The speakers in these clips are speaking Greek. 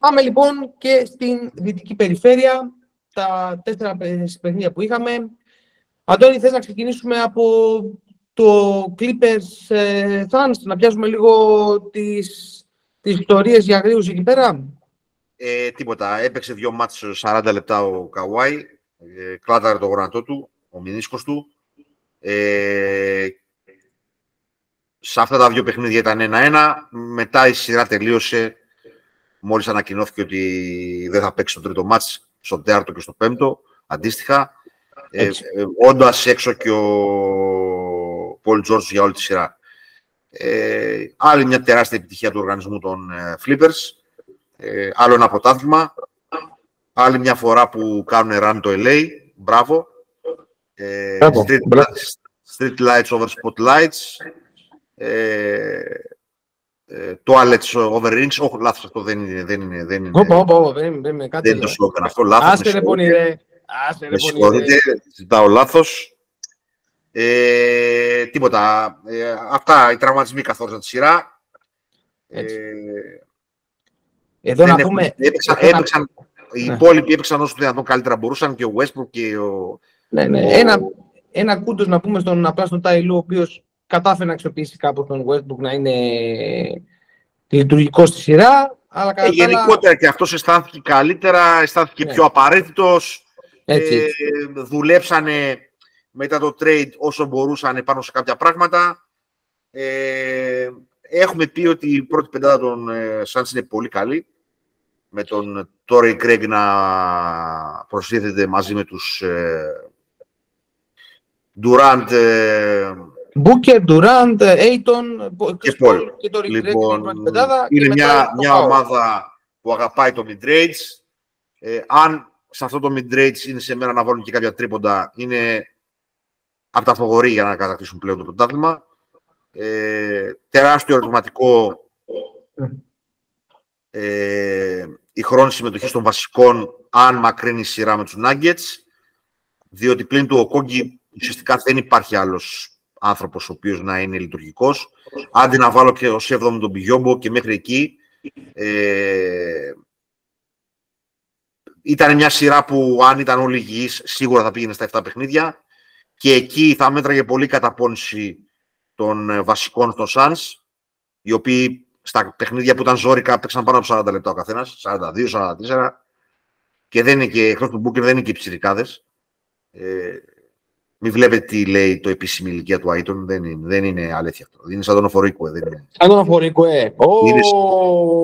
Πάμε λοιπόν και στην δυτική περιφέρεια, τα τέσσερα παιχνίδια που είχαμε. Αντώνη, θες να ξεκινήσουμε από το Clippers ε, Suns, να πιάσουμε λίγο τις, τις ιστορίες για αγρίους εκεί πέρα; Ε, τίποτα. Έπαιξε δύο μάτς 40 λεπτά ο Καουάι. Ε, κλάταρε το γονατό του, ο μηνίσκος του. Ε, σε αυτά τα δύο παιχνίδια ήταν 1-1. Μετά η σειρά τελείωσε μόλις ανακοινώθηκε ότι δεν θα παίξει το τρίτο μάτς, στο τέταρτο και στο πέμπτο, αντίστοιχα. Ε, ε, όντας έξω και ο Πολ Τζόρτζ για όλη τη σειρά. Ε, άλλη μια τεράστια επιτυχία του οργανισμού των ε, Flippers. Ε, άλλο ένα πρωτάθλημα. Άλλη μια φορά που κάνουν run το LA. Μπράβο. Ε, street, street lights over spotlights. Ε, toilets over rings. Όχι, λάθος αυτό δεν είναι. Δεν είναι, δεν είναι, Όπα, όπα, δεν είναι, δεν είναι κάτι. δεν είναι το σλόγκαν αυτό. Λάθος. Άστε ρε πονηρέ. Άστε ρε Με πονηρέ. συγχωρείτε, ζητάω λάθος. Ε, τίποτα. Ε, αυτά οι τραυματισμοί καθόρισαν τη σειρά. Ε, Έτσι. Εδώ δεν να έχουν- πούμε... έπαιξαν, εδώ να- έπαιξαν, οι Ναι. υπόλοιποι έπαιξαν όσο δυνατόν καλύτερα μπορούσαν και ο Westbrook και ο... Ναι, ναι. ο- Ένα, ένα κούντος να πούμε στον απλά στον Τάιλου, ο οποίος κατάφερε να αξιοποιήσει κάπως τον Westbrook να είναι λειτουργικός στη σειρά. Αλλά Ε, κατά τα άλλα, γενικότερα και αυτός αισθάνθηκε καλύτερα, αισθάνθηκε Ναι. πιο απαραίτητος. έτσι, Ε, έτσι. δουλέψανε μετά το trade όσο μπορούσαν πάνω σε κάποια πράγματα. Ε, έχουμε πει ότι η πρώτη πεντάδα των ε, Suns είναι πολύ καλή. Με τον Τόρι Κρέγκ να προσθέτεται μαζί με τους ε, Durant ε, Μπούκερ, Ντουράντ, Έιτον Και Paul. και το Rick Gregg Λοιπόν, είναι η πρώτη πεντάδα. και είναι μετά μια, το μια Power. ομάδα που αγαπάει το mid-range. Ε, αν σε αυτό το mid-range είναι σε μέρα να βάλουν και κάποια τρίποντα, είναι από τα φοβορή για να κατακτήσουν πλέον το πρωτάθλημα. Ε, τεράστιο ερωτηματικό ε, η χρόνη συμμετοχή των βασικών αν μακρύνει η σειρά με τους Nuggets διότι πλην του ο Κόγκι ουσιαστικά δεν υπάρχει άλλος άνθρωπος ο οποίος να είναι λειτουργικός. Άντε να βάλω και ως 7 τον Πιγιόμπο και μέχρι εκεί. Ε, ήταν μια σειρά που αν ήταν όλοι υγιείς σίγουρα θα πήγαινε στα 7 παιχνίδια και εκεί θα μέτραγε πολύ καταπώνηση των ε, βασικών των Suns οι οποίοι στα παιχνίδια που ήταν ζόρικα παίξαν πάνω από 40 λεπτά ο καθένας, 42-44 και δεν είναι και εκτός του Booker δεν είναι και οι ψηρικάδες. Ε, μην βλέπετε τι λέει το επίσημη ηλικία του Άιτον, δεν είναι, δεν είναι αλήθεια αυτό. Είναι σαν τον Οφορίκου, δεν είναι. Σαν τον αφορικό, ε. Ω, Είναι-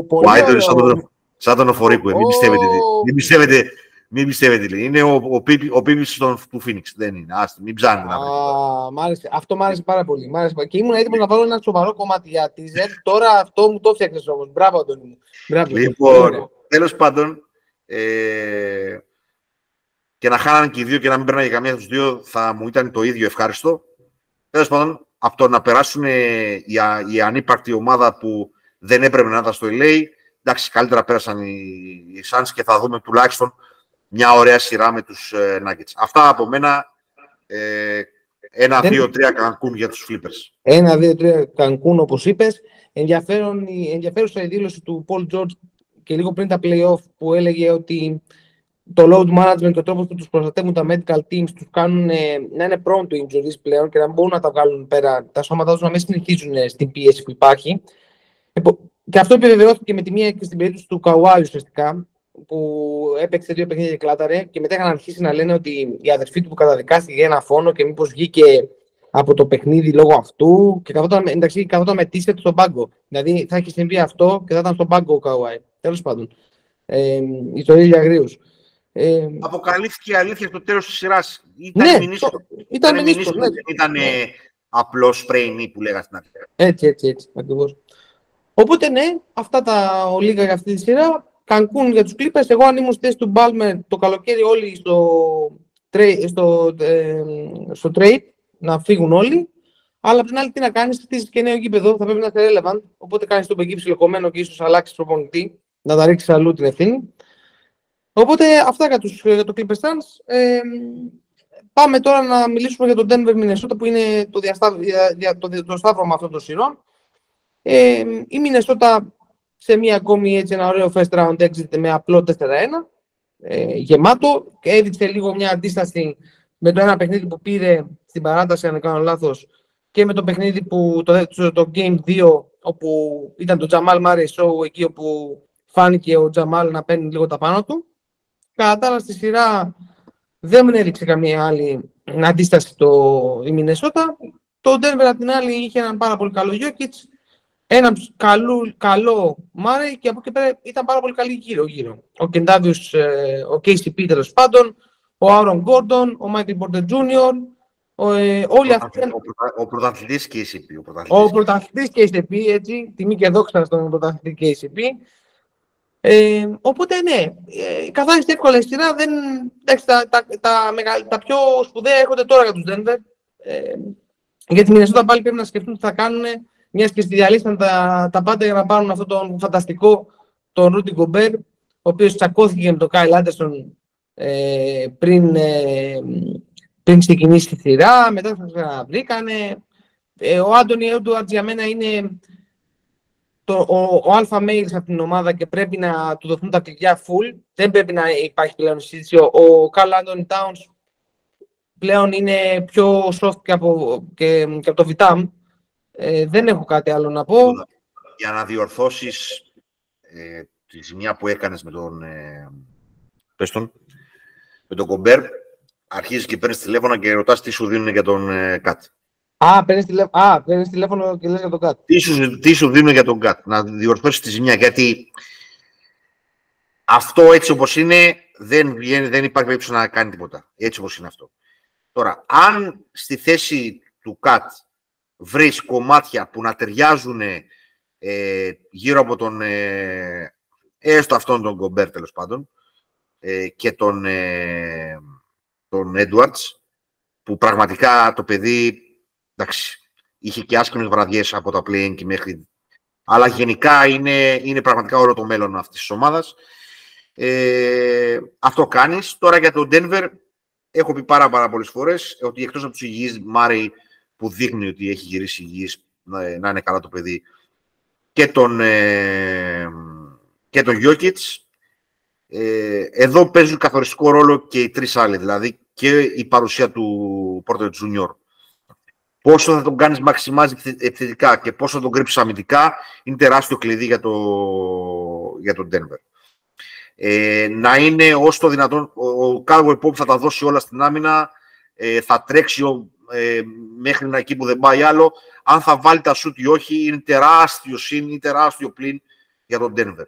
πολύ Ο Άιτον είναι ωραίο. σαν τον, σαν τον Οφορίκου, μην Ω. πιστεύετε. τι- Μην πιστεύετε, μην πιστεύετε. λέει. Είναι ο, ο, Πίπη- ο Πίπης των- του Φίνιξ, δεν είναι. Άστε, μην ψάχνετε να βρείτε. Α, μ' άρεσε. Αυτό μ' άρεσε πάρα πολύ. Μ' άρεσε. πάρα- Και ήμουν έτοιμος να βάλω ένα σοβαρό κομμάτι για τη Z. Τώρα αυτό μου το φτιάξε όμως. Μπράβο, Αντώνη μου. Μπράβο. Πολύ Λοιπόν, ωραίο. τέλος πάντων, ε, και να χάνανε και οι δύο και να μην παίρναγε καμία από τους δύο θα μου ήταν το ίδιο ευχάριστο. Τέλος πάντων, από το να περάσουν ε, η, α- η ανύπαρκτη ομάδα που δεν έπρεπε να ήταν στο LA, εντάξει, καλύτερα πέρασαν οι, οι Suns και θα δούμε τουλάχιστον μια ωραία σειρά με τους ε, Nuggets. Αυτά από μένα. Ε, ένα, Δεν- δύο, τρία κανκούν για τους Flippers. Ένα, δύο, τρία Κανκούν, όπως είπες. Ενδιαφέρον, η- ενδιαφέρουσα η δήλωση του Paul George και λίγο πριν τα playoff που έλεγε ότι το load management και ο τρόπο που τους προστατεύουν τα medical teams τους κάνουν ε, να είναι prone to injuries πλέον και να μπορούν να τα βγάλουν πέρα, τα σώματά τους να μην συνεχίζουν ε, στην πίεση που υπάρχει. Επο- Και αυτό επιβεβαιώθηκε με τη μία και στην περίπτωση του Καουάι ουσιαστικά, που έπαιξε δύο παιχνίδια και κλάταρε και μετά είχαν αρχίσει να λένε ότι η αδερφή του που καταδικάστηκε για ένα φόνο και μήπως βγήκε από το παιχνίδι λόγω αυτού και καθόταν, εντάξει, καθόταν με t στον πάγκο. Δηλαδή θα έχει συμβεί αυτό και θα ήταν στον πάγκο ο Καουάι. Τέλος πάντων. Ε, ιστορία για αγρίους. Ε, Αποκαλύφθηκε η αλήθεια στο τέλος της σειράς. Ήταν ναι, μηνύσκος. το- ήταν Ήταν μηνύσκος, μηνύσκος, ναι. δεν ήταν Ναι. ε, απλό spray knee που λέγα στην αρχή. Έτσι, έτσι, έτσι, ακριβώς. Οπότε ναι, αυτά τα λίγα για αυτή τη σειρά. Κανκούν για τους Clippers. Εγώ αν ήμουν στη θέση του Μπάλμερ το καλοκαίρι όλοι στο, trade- στο, ε, στο trade, να φύγουν όλοι. Αλλά απ' την άλλη τι να κάνεις, χτίζεις και νέο γήπεδο, θα πρέπει να είσαι relevant. Οπότε κάνεις τον πεγκί ψιλοκομμένο και ίσως αλλάξεις προπονητή, να τα ρίξεις αλλού την ευθύνη. Οπότε αυτά για, τους, για το Clippers Suns. Ε, πάμε τώρα να μιλήσουμε για τον Denver Minnesota που είναι το, διαστά, δια- δια- το, δια- το σταύρωμα αυτών των σειρών. Ε, η Μινεσότα σε μια ακόμη έτσι ένα ωραίο first round exit με απλό 4-1 ε, γεμάτο και έδειξε λίγο μια αντίσταση με το ένα παιχνίδι που πήρε στην παράταση, αν δεν κάνω λάθος, και με το παιχνίδι που το, το, το Game 2, όπου ήταν το Jamal Murray Show, εκεί όπου φάνηκε ο Τζαμάλ να παίρνει λίγο τα πάνω του. Κατά τα άλλα, στη σειρά δεν μου έδειξε καμία άλλη αντίσταση το, η Μινεσότα. Το Denver απ' την άλλη είχε έναν πάρα πολύ καλό Jokic, έναν καλό, καλό Μάρεϊ και από εκεί πέρα ήταν πάρα πολύ καλή γύρω-γύρω. Ο Κεντάβιος, ε, ο KCP τέλος πάντων, ο Άρον Γκόρντον, ο Μάικλ Πόρτερ Τζούνιορ, ε, όλοι αυτοί. Ο, ο πρωταθλητής KCP. Ο πρωταθλητής KCP, έτσι. Τιμή και δόξα στον πρωταθλητή KCP. Ε, οπότε ναι, ε, καθάρισε εύκολα η σειρά. Δεν, εντάξει, τα, τα, τα, τα, πιο σπουδαία έρχονται τώρα για τους Denver. Ε, γιατί Μινεσότα πάλι πρέπει να σκεφτούν τι θα κάνουν, μιας και στη διαλύσαν τα, τα πάντα για να πάρουν αυτό τον φανταστικό τον Ρούτι Γκομπέρ, ο οποίος τσακώθηκε με τον Κάιλ Άντερσον ε, πριν, ε, πριν ξεκινήσει τη σειρά, μετά θα ξαναβρήκανε. Ε, ο Άντωνι Έντουαρτς για μένα είναι το, ο, ο αλφα male σε αυτήν την ομάδα και πρέπει να του δοθούν τα κλειδιά full. Δεν πρέπει να υπάρχει πλέον συζήτηση. Ο, ο Carl Anthony Towns πλέον είναι πιο soft και από, και, και από το Vitam. Ε, δεν έχω κάτι άλλο να πω. Για να διορθώσεις ε, τη ζημιά που έκανες με τον, ε, πες τον, με τον Κομπέρ, αρχίζεις και παίρνεις τηλέφωνο και ρωτάς τι σου δίνουν για τον ε, Κάτ. Α, παίρνεις τηλέφωνο, τηλέφωνο και λες για τον Κάτ. Τι σου, τι σου δίνουν για τον Κάτ, να διορθώσεις τη ζημιά, γιατί αυτό έτσι όπως είναι δεν, δεν υπάρχει περίπτωση να κάνει τίποτα. Έτσι όπως είναι αυτό. Τώρα, αν στη θέση του Κατ βρεις κομμάτια που να ταιριάζουν ε, γύρω από τον ε, έστω αυτόν τον Κομπέρ τέλος πάντων ε, και τον, ε, τον Edwards που πραγματικά το παιδί εντάξει, είχε και άσχημες βραδιές από τα play και μέχρι αλλά γενικά είναι, είναι πραγματικά όλο το μέλλον αυτής της ομάδας. Ε, αυτό κάνεις. Τώρα για τον Denver έχω πει πάρα, πάρα πολλές φορές ότι εκτός από τους υγιείς Μάρι που δείχνει ότι έχει γυρίσει υγιής να, είναι καλά το παιδί και τον, ε, και τον ε, εδώ παίζουν καθοριστικό ρόλο και οι τρεις άλλοι, δηλαδή και η παρουσία του Πόρτερ Τζουνιόρ. Πόσο θα τον κάνεις μαξιμάζει επιθετικά και πόσο θα τον κρύψεις αμυντικά είναι τεράστιο κλειδί για, το, για τον Denver. Ε, να είναι όσο το δυνατόν, ο Caldwell Pope θα τα δώσει όλα στην άμυνα, ε, θα τρέξει ε, μέχρι να εκεί που δεν πάει άλλο. Αν θα βάλει τα σούτ ή όχι, είναι τεράστιο συν, είναι τεράστιο πλήν για τον Denver.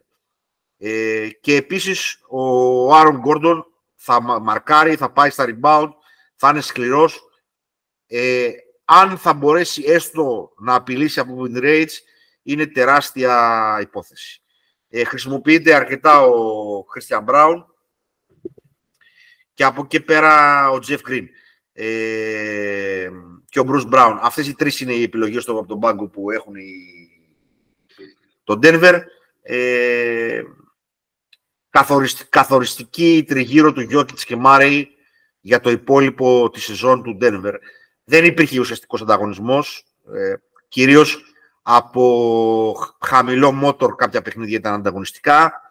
Ε, και επίσης ο Άρον Γκόρντον θα μαρκάρει, θα πάει στα rebound, θα είναι σκληρός. Ε, αν θα μπορέσει έστω να απειλήσει από win rates, είναι τεράστια υπόθεση. Ε, χρησιμοποιείται αρκετά ο Christian Brown και από εκεί πέρα ο Jeff Green ε, και ο Bruce Brown. Αυτές οι τρεις είναι οι επιλογές του από τον πάγκο που έχουν οι... το Denver. Ε, καθοριστική τριγύρω του Γιώκητς και Μάρεϊ για το υπόλοιπο τη σεζόν του Denver. Δεν υπήρχε ουσιαστικός ανταγωνισμός, ε, κυρίως από χαμηλό μότορ κάποια παιχνίδια ήταν ανταγωνιστικά.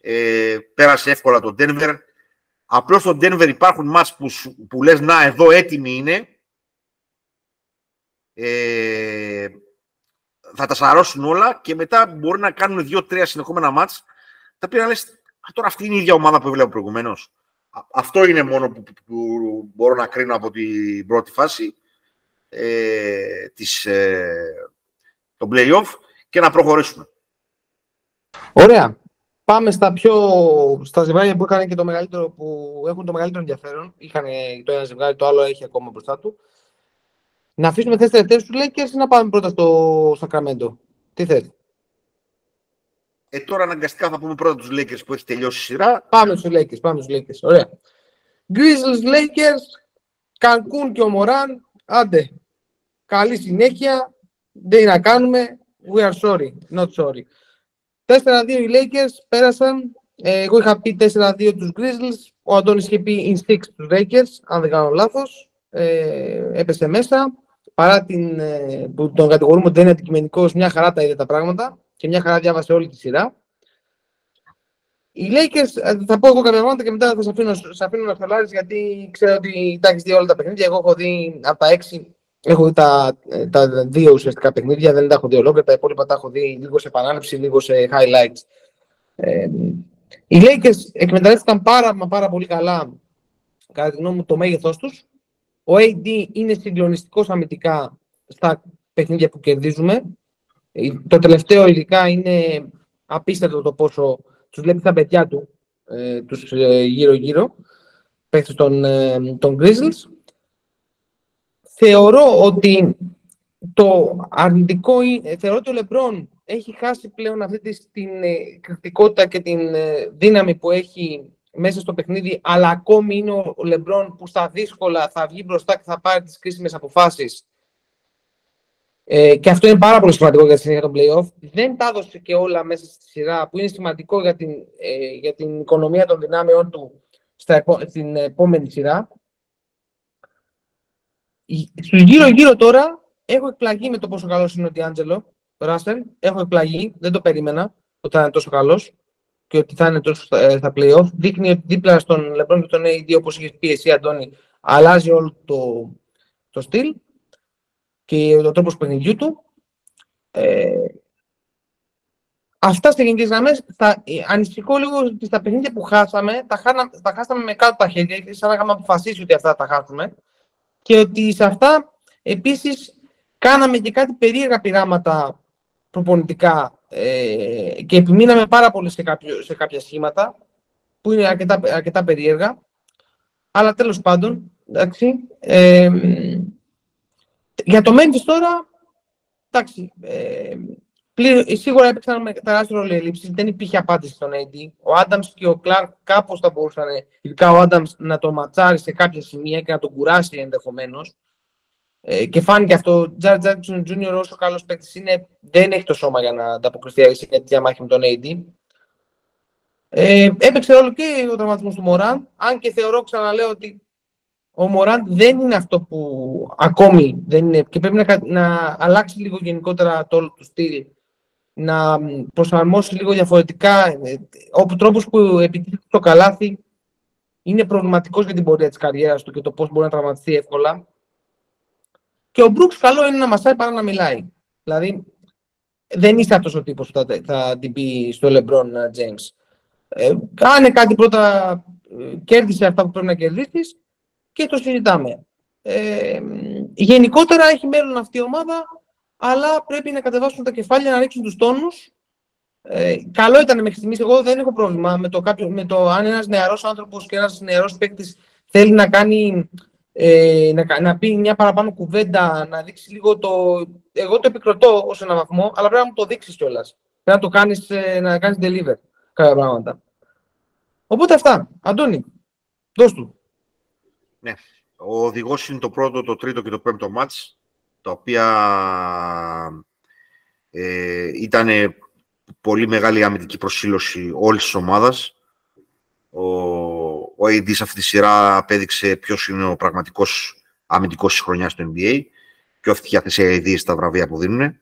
Ε, πέρασε εύκολα το Denver. Απλώς στο Denver υπάρχουν μας που, που λες να εδώ έτοιμοι είναι. Ε, θα τα σαρώσουν όλα και μετά μπορεί να κάνουν δύο-τρία συνεχόμενα μάτς τα οποία λες, τώρα αυτή είναι η ίδια ομάδα που έβλεπα προηγουμένως. Αυτό είναι μόνο που, που, μπορώ να κρίνω από την πρώτη φάση ε, της, ε, το play-off και να προχωρήσουμε. Ωραία. Πάμε στα πιο στα ζευγάρια που, είχαν και το μεγαλύτερο, που έχουν το μεγαλύτερο ενδιαφέρον. Είχαν το ένα ζευγάρι, το άλλο έχει ακόμα μπροστά του. Να αφήσουμε θέσεις τελευταίες του Lakers ή να πάμε πρώτα στο Σακραμέντο. Τι θέλει. Ε, τώρα αναγκαστικά θα πούμε πρώτα τους Lakers που έχει τελειώσει η σειρά. Πάμε στους Lakers, πάμε στους Lakers. Ωραία. Grizzlies, Lakers, Cancun και ο Μωράν. Άντε, καλή συνέχεια. Δεν είναι να κάνουμε. We are sorry, not sorry. 4-2 οι Lakers πέρασαν. Ε, εγώ είχα πει 4-2 τους Grizzlies. Ο Αντώνης είχε πει in 6 τους Lakers, αν δεν κάνω λάθος. Ε, έπεσε μέσα. Παρά την, ε, που τον κατηγορούμε ότι δεν είναι αντικειμενικός, μια χαρά τα είδε τα πράγματα. Και μια χαρά διάβασε όλη τη σειρά. Οι Lakers, ε, θα πω εγώ κάποια πράγματα και μετά θα σα αφήνω, αφήνω να θελάρεις γιατί ξέρω ότι τα έχεις δει όλα τα παιχνίδια. Εγώ έχω δει από τα έξι, έχω δει τα, τα δύο ουσιαστικά παιχνίδια, δεν τα έχω δει ολόκληρα. Τα υπόλοιπα τα έχω δει λίγο σε επανάληψη, λίγο σε highlights. Ε, οι Lakers εκμεταλλεύτηκαν πάρα, μα πάρα πολύ καλά, κατά τη γνώμη μου, το μέγεθός τους. Ο AD είναι συγκλονιστικός αμυντικά στα παιχνίδια που κερδίζουμε. Ε, το τελευταίο ειδικά είναι απίστευτο το πόσο τους βλέπεις τα παιδιά του, ε, τους ε, γύρω-γύρω, παίχτες των, ε, των Grizzlies. Θεωρώ ότι το αρνητικό, θεωρώ ότι ο Λεμπρόν έχει χάσει πλέον αυτή την ε, κριτικότητα και την ε, δύναμη που έχει μέσα στο παιχνίδι, αλλά ακόμη είναι ο Λεμπρόν που στα δύσκολα θα βγει μπροστά και θα πάρει τις κρίσιμες αποφάσεις. Ε, και αυτό είναι πάρα πολύ σημαντικό για τη συνέχεια των play-off. Δεν τα έδωσε και όλα μέσα στη σειρά, που είναι σημαντικό για την, ε, για την οικονομία των δυνάμεων του στα, στην επόμενη σειρά. Στους γύρω-γύρω τώρα έχω εκπλαγεί με το πόσο καλός είναι ο Ντιάντζελο. Ράστερ, έχω εκπλαγεί, δεν το περίμενα ότι θα είναι τόσο καλός και ότι θα είναι τόσο στα, ε, στα playoff. Δείχνει ότι δίπλα στον Λεμπρόν και τον AD, όπως είχε πει εσύ, Αντώνη, αλλάζει όλο το, το στυλ και ο τρόπος παιχνιδιού του. Ε, αυτά σε γενικές γραμμές. Ε, ανησυχώ λίγο ότι στα παιχνίδια που χάσαμε, τα, χάνα, τα χάσαμε με κάτω τα χέρια, σαν να είχαμε αποφασίσει ότι αυτά τα χάσουμε. Και ότι σε αυτά επίσης κάναμε και κάτι περίεργα πειράματα προπονητικά ε, και επιμείναμε πάρα πολύ σε, κάποιο, σε κάποια σχήματα που είναι αρκετά, αρκετά περίεργα. Αλλά τέλος πάντων, εντάξει, ε, για το Memphis τώρα, εντάξει, ε, σίγουρα έπαιξαν με τεράστιο ρόλο ελλείψη. Δεν υπήρχε απάντηση στον AD. Ο Άνταμς και ο Κλάρκ κάπως θα μπορούσαν, ειδικά ο Άνταμς, να το ματσάρει σε κάποια σημεία και να τον κουράσει ενδεχομένως. Ε, και φάνηκε αυτό. Ο Τζάρ Τζάκσον Τζούνιορ, όσο καλός παίκτης είναι, δεν έχει το σώμα για να ανταποκριθεί σε μια διαμάχη με τον AD. Ε, έπαιξε ρόλο και ο τραυματισμός του Μωράν. Αν και θεωρώ, ξαναλέω, ότι ο Μωράν δεν είναι αυτό που ακόμη δεν είναι και πρέπει να, να αλλάξει λίγο γενικότερα το όλο του στυλ, να προσαρμόσει λίγο διαφορετικά. Ε, ο τρόπος που επιτύχει το καλάθι είναι προβληματικός για την πορεία της καριέρας του και το πώς μπορεί να τραυματιστεί εύκολα. Και ο Μπρούξ καλό είναι να μασάει παρά να μιλάει. Δηλαδή, δεν είσαι αυτός ο τύπος που θα, θα την πει στο LeBron James. Ε, κάνε κάτι πρώτα, ε, κέρδισε αυτά που πρέπει να κερδίσεις και το συζητάμε. Ε, γενικότερα έχει μέλλον αυτή η ομάδα, αλλά πρέπει να κατεβάσουν τα κεφάλια, να ρίξουν τους τόνους. Ε, καλό ήταν μέχρι στιγμής, εγώ δεν έχω πρόβλημα με το, κάποιο, με το αν ένας νεαρός άνθρωπος και ένας νεαρός παίκτης θέλει να κάνει ε, να, να πει μια παραπάνω κουβέντα, να δείξει λίγο το... Εγώ το επικροτώ ως ένα βαθμό, αλλά πρέπει να μου το δείξεις κιόλας. Πρέπει να το κάνεις, ε, να κάνεις deliver κάποια πράγματα. Οπότε αυτά. Αντώνη, δώσ' του. Ναι. Ο οδηγός είναι το πρώτο, το τρίτο και το πέμπτο μάτς, τα οποία ε, ήταν πολύ μεγάλη αμυντική προσήλωση όλης της ομάδας. Ο, ο AD σε αυτή τη σειρά απέδειξε ποιος είναι ο πραγματικός αμυντικός της χρονιάς του NBA και όχι για τις AD στα βραβεία που δίνουν.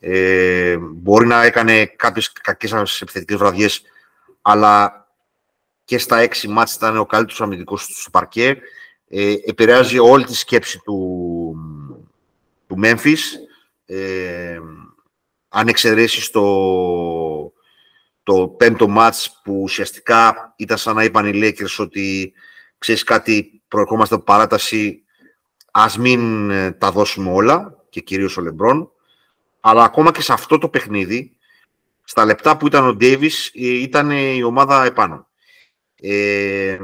Ε, μπορεί να έκανε κάποιες κακές επιθετικές βραδιές, αλλά και στα έξι μάτς ήταν ο καλύτερος αμυντικός του στο παρκέ ε, επηρεάζει όλη τη σκέψη του, του Memphis. Ε, αν εξαιρέσεις το, το πέμπτο μάτς που ουσιαστικά ήταν σαν να είπαν οι Lakers ότι ξέρεις κάτι, προερχόμαστε από παράταση, ας μην ε, τα δώσουμε όλα και κυρίως ο Λεμπρόν. Αλλά ακόμα και σε αυτό το παιχνίδι, στα λεπτά που ήταν ο Ντέιβις, ε, ήταν η ομάδα επάνω. Ε,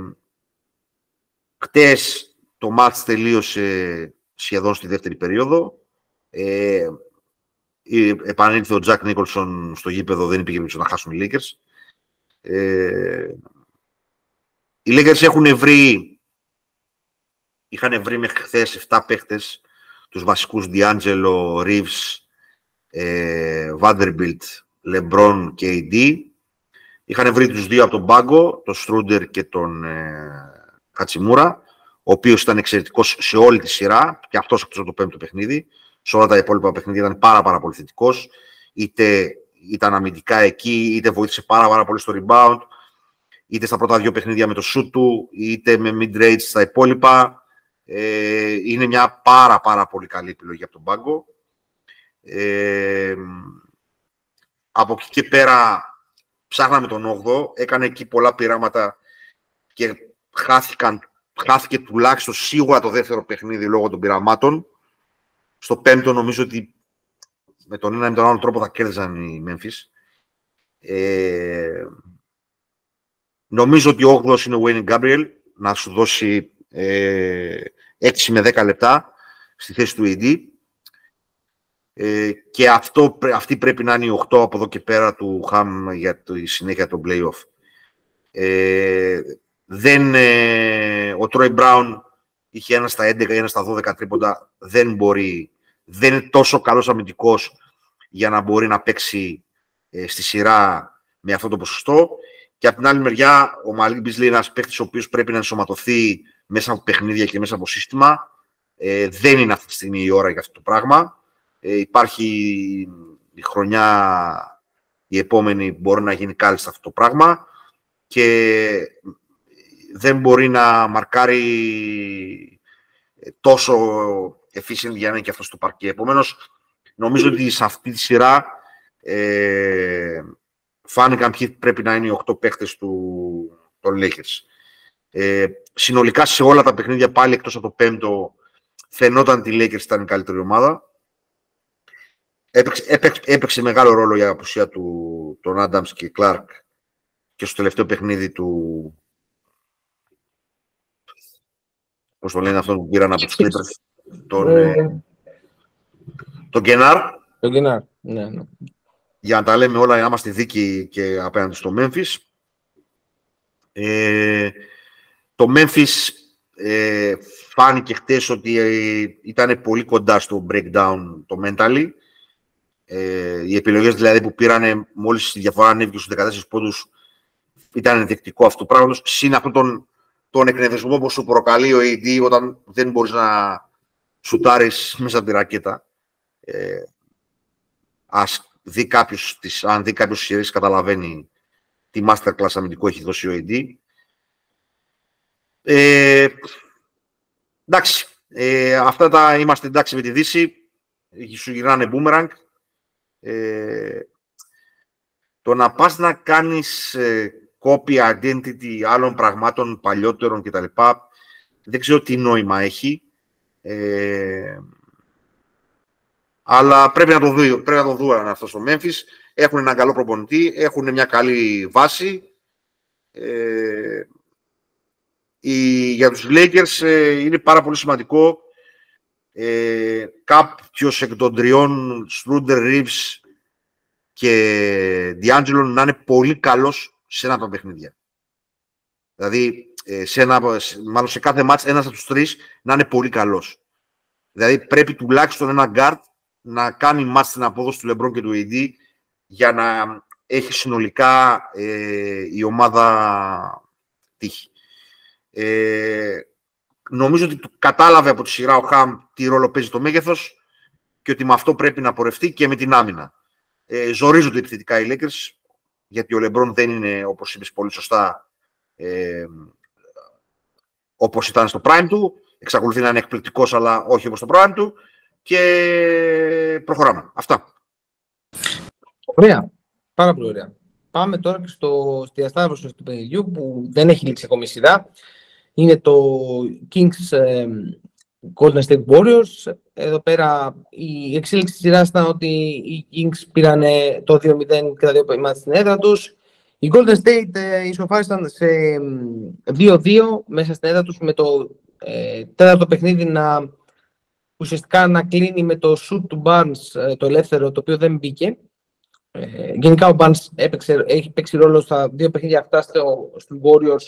Χτες το μάτς τελείωσε σχεδόν στη δεύτερη περίοδο. Ε, επανήλθε ο Τζακ Νίκολσον στο γήπεδο, δεν υπήρχε να χάσουν οι Lakers. Ε, οι Lakers έχουν βρει, είχαν βρει μέχρι χθες 7 παίχτες, τους βασικούς Διάντζελο, Reeves, ε, Vanderbilt, LeBron και AD. Είχαν βρει τους δύο από τον πάγκο, τον Στρούντερ και τον ε, Κατσιμούρα, ο οποίος ήταν εξαιρετικός σε όλη τη σειρά και αυτός εκτό το πέμπτο παιχνίδι. Σε όλα τα υπόλοιπα παιχνίδια ήταν πάρα, πάρα πολύ θετικός. Είτε ήταν αμυντικά εκεί, είτε βοήθησε πάρα, πάρα πολύ στο rebound, είτε στα πρώτα δύο παιχνίδια με το shoot του, είτε με mid-range στα υπόλοιπα. Ε, είναι μια πάρα πάρα πολύ καλή επιλογή από τον πάγκο. Ε, από εκεί και πέρα ψάχναμε τον 8 έκανε εκεί πολλά πειράματα και χάθηκαν, χάθηκε τουλάχιστον σίγουρα το δεύτερο παιχνίδι λόγω των πειραμάτων. Στο πέμπτο νομίζω ότι με τον ένα ή με τον άλλο τρόπο θα κέρδιζαν οι Memphis. Ε, νομίζω ότι ο 8 είναι ο Wayne Gabriel να σου δώσει ε, 6 με 10 λεπτά στη θέση του AD. Ε, και αυτό, αυτή πρέπει να είναι η 8 από εδώ και πέρα του Χαμ για τη συνέχεια των play-off. Ε, δεν, ε, ο Τρόι Μπράουν είχε ένα στα 11 ή ένα στα 12 τρίποντα. Δεν μπορεί, δεν είναι τόσο καλός αμυντικός για να μπορεί να παίξει ε, στη σειρά με αυτό το ποσοστό. Και από την άλλη μεριά, ο Μαλίκ Μπίζλι είναι ένας παίκτης ο οποίος πρέπει να ενσωματωθεί μέσα από παιχνίδια και μέσα από σύστημα. Ε, δεν είναι αυτή τη στιγμή η ώρα για αυτό το πράγμα. Ε, υπάρχει η χρονιά η επόμενη μπορεί να γίνει κάλλιστα αυτό το πράγμα και δεν μπορεί να μαρκάρει τόσο efficient για να είναι και αυτό στο παρκέ. Επομένως, νομίζω ότι σε αυτή τη σειρά ε, φάνηκαν ποιοι πρέπει να είναι οι 8 παίχτες του, των Lakers. Ε, συνολικά σε όλα τα παιχνίδια πάλι εκτός από το πέμπτο φαινόταν ότι οι Lakers ήταν η καλύτερη ομάδα. Έπαιξε, έπαιξε, μεγάλο ρόλο η απουσία του τον Άνταμς και Κλάρκ και στο τελευταίο παιχνίδι του πώς το λένε αυτό που πήραν από τους Clippers τον, ε, ε, τον Γκενάρ τον Γκενάρ, ναι, ναι. για να τα λέμε όλα να είμαστε δίκοι και απέναντι στο Memphis. Ε, το Memphis ε, φάνηκε χτες ότι ε, ήταν πολύ κοντά στο breakdown το mentally. Ε, οι επιλογές δηλαδή που πήραν μόλις η διαφορά ανέβηκε στους 14 πόντους ήταν ενδεικτικό αυτού του πράγματος. Συν αυτόν τον, τον εκνευρισμό που σου προκαλεί ο AD όταν δεν μπορείς να σουτάρεις μέσα από τη ρακέτα. Ε, ας δει κάποιος, αν δει κάποιος σειρές καταλαβαίνει τι masterclass αμυντικό έχει δώσει ο AD. Ε, εντάξει, ε, αυτά τα είμαστε εντάξει με τη Δύση. Σου γυρνάνε boomerang. Ε, το να πας να κάνεις ε, copy identity άλλων πραγμάτων παλιότερων κτλ. Δεν ξέρω τι νόημα έχει. Ε, αλλά πρέπει να το δούμε, πρέπει να το δούμε αυτό στο Memphis. Έχουν έναν καλό προπονητή, έχουν μια καλή βάση. Ε, για τους Lakers ε, είναι πάρα πολύ σημαντικό ε, κάποιος εκ των τριών Σρούντερ, Ρίβς και Ντι Άντζελο να είναι πολύ καλός σε ένα από τα παιχνίδια. Δηλαδή, ε, σε ένα, μάλλον σε κάθε ματς ένας από τους τρεις να είναι πολύ καλός. Δηλαδή, πρέπει τουλάχιστον ένα γκαρντ να κάνει μάτς στην απόδοση του Λεμπρόν και του AD για να έχει συνολικά ε, η ομάδα τύχη. Ε, νομίζω ότι κατάλαβε από τη σειρά ο Χαμ τι ρόλο παίζει το μέγεθος και ότι με αυτό πρέπει να πορευτεί και με την άμυνα. Ε, ζορίζονται επιθετικά οι Lakers, γιατί ο Λεμπρόν δεν είναι, όπως είπες πολύ σωστά, ε, όπως ήταν στο prime του. Εξακολουθεί να είναι εκπληκτικός, αλλά όχι όπως στο prime του. Και προχωράμε. Αυτά. Ωραία. Πάρα πολύ ωραία. Πάμε τώρα και στο, στη διασταύρωση του παιχνιδιού που δεν έχει λήξει ακόμη σειρά είναι το Kings ε, Golden State Warriors. Εδώ πέρα η εξέλιξη της σειράς ήταν ότι οι Kings πήραν το 2-0 και τα δύο παιχνίδια στην έδρα τους. Οι Golden State ε, ισοφάρισαν σε 2-2 μέσα στην έδρα τους με το ε, τέταρτο παιχνίδι να ουσιαστικά να κλείνει με το shoot του Barnes ε, το ελεύθερο το οποίο δεν μπήκε. Ε, γενικά ο Barnes έπαιξε, έχει παίξει ρόλο στα δύο παιχνίδια αυτά στο, στους Warriors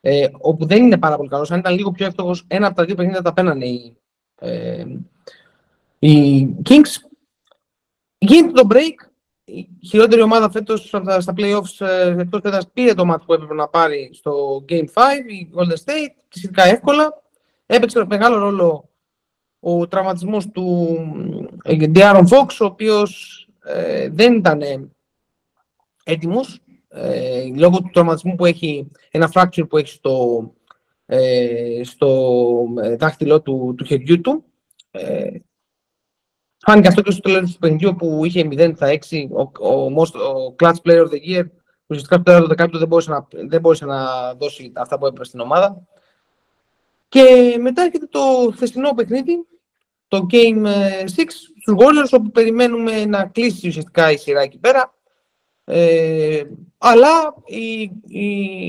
ε, όπου δεν είναι πάρα πολύ καλός. Αν ήταν λίγο πιο εύστοχο, ένα από τα δύο παιχνίδια τα παίρνανε οι, ε, οι Kings. Γίνεται το break. Η χειρότερη ομάδα φέτος στα, στα playoffs ε, εκτός έδρα πήρε το μάτι που έπρεπε να πάρει στο Game 5, η Golden State, σχετικά εύκολα. Έπαιξε μεγάλο ρόλο ο τραυματισμός του Diaron Fox, ο οποίος ε, δεν ήταν έτοιμος, ε, λόγω του τραυματισμού που έχει, ένα fracture που έχει στο, ε, στο ε, δάχτυλό του, του χεριού του. Ε, φάνηκε αυτό και στο τέλος του παιχνιδιού που είχε 0 στα 6, ο, ο, ο, Clutch Player of the Year, ουσιαστικά στο τέλο του δεκάλεπτο δεν μπορούσε, να, δεν μπορούσε να δώσει αυτά που έπρεπε στην ομάδα. Και μετά έρχεται το χθεσινό παιχνίδι, το Game 6, ε, στους Warriors, όπου περιμένουμε να κλείσει ουσιαστικά η σειρά εκεί πέρα. Ε, αλλά οι, οι,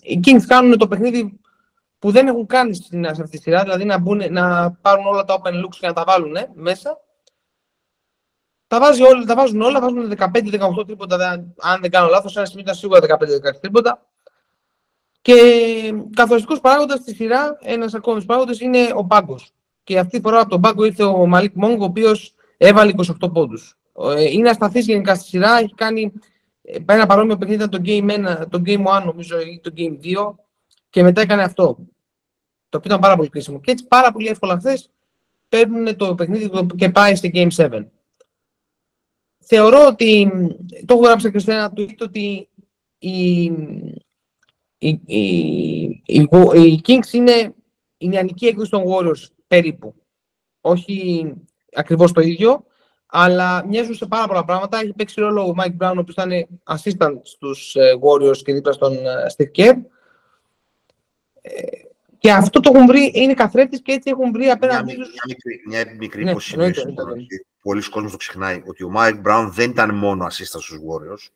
οι Kings κάνουν το παιχνίδι που δεν έχουν κάνει στην, σε αυτή τη σειρά, δηλαδή να, μπουν, να πάρουν όλα τα open looks και να τα βάλουν ε, μέσα. Τα, βάζει όλα, τα βάζουν όλα, βάζουν 15-18 τρίποτα, αν δεν κάνω λάθος, ένα σημείο ήταν σίγουρα 15-16 τρίποτα. Και καθοριστικός παράγοντας στη σειρά, ένας ακόμη παράγοντας είναι ο πάγκο. Και αυτή τη φορά από τον πάγκο ήρθε ο Μαλίκ Μόγκ, ο οποίος έβαλε 28 πόντους. Ε, είναι ασταθής γενικά στη σειρά, έχει κάνει ε, ένα παρόμοιο παιχνίδι το Game 1, το Game 1 νομίζω ή το Game 2 και μετά έκανε αυτό. Το οποίο ήταν πάρα πολύ κρίσιμο. Και έτσι πάρα πολύ εύκολα χθες παίρνουν το παιχνίδι και πάει στο Game 7. Θεωρώ ότι, το έχω γράψει και στο ένα tweet, ότι η, η, η, η, η Kings είναι η νεανική έκδοση των Warriors περίπου. Όχι ακριβώς το ίδιο, αλλά μοιάζουν σε πάρα πολλά πράγματα. Έχει παίξει ρόλο ο Mike Brown, ο οποίος ήταν assistant στους ε, Warriors και δίπλα στον ε, Steve Kerr. Ε, και αυτό το έχουν βρει, είναι καθρέφτης και έτσι έχουν βρει απέναντι τους... Μια μικρή, μια μικρή ναι, υποσημείωση. Πολλοί κόσμοι το ξεχνάει, ότι ο Mike Brown δεν ήταν μόνο assistant στους Warriors.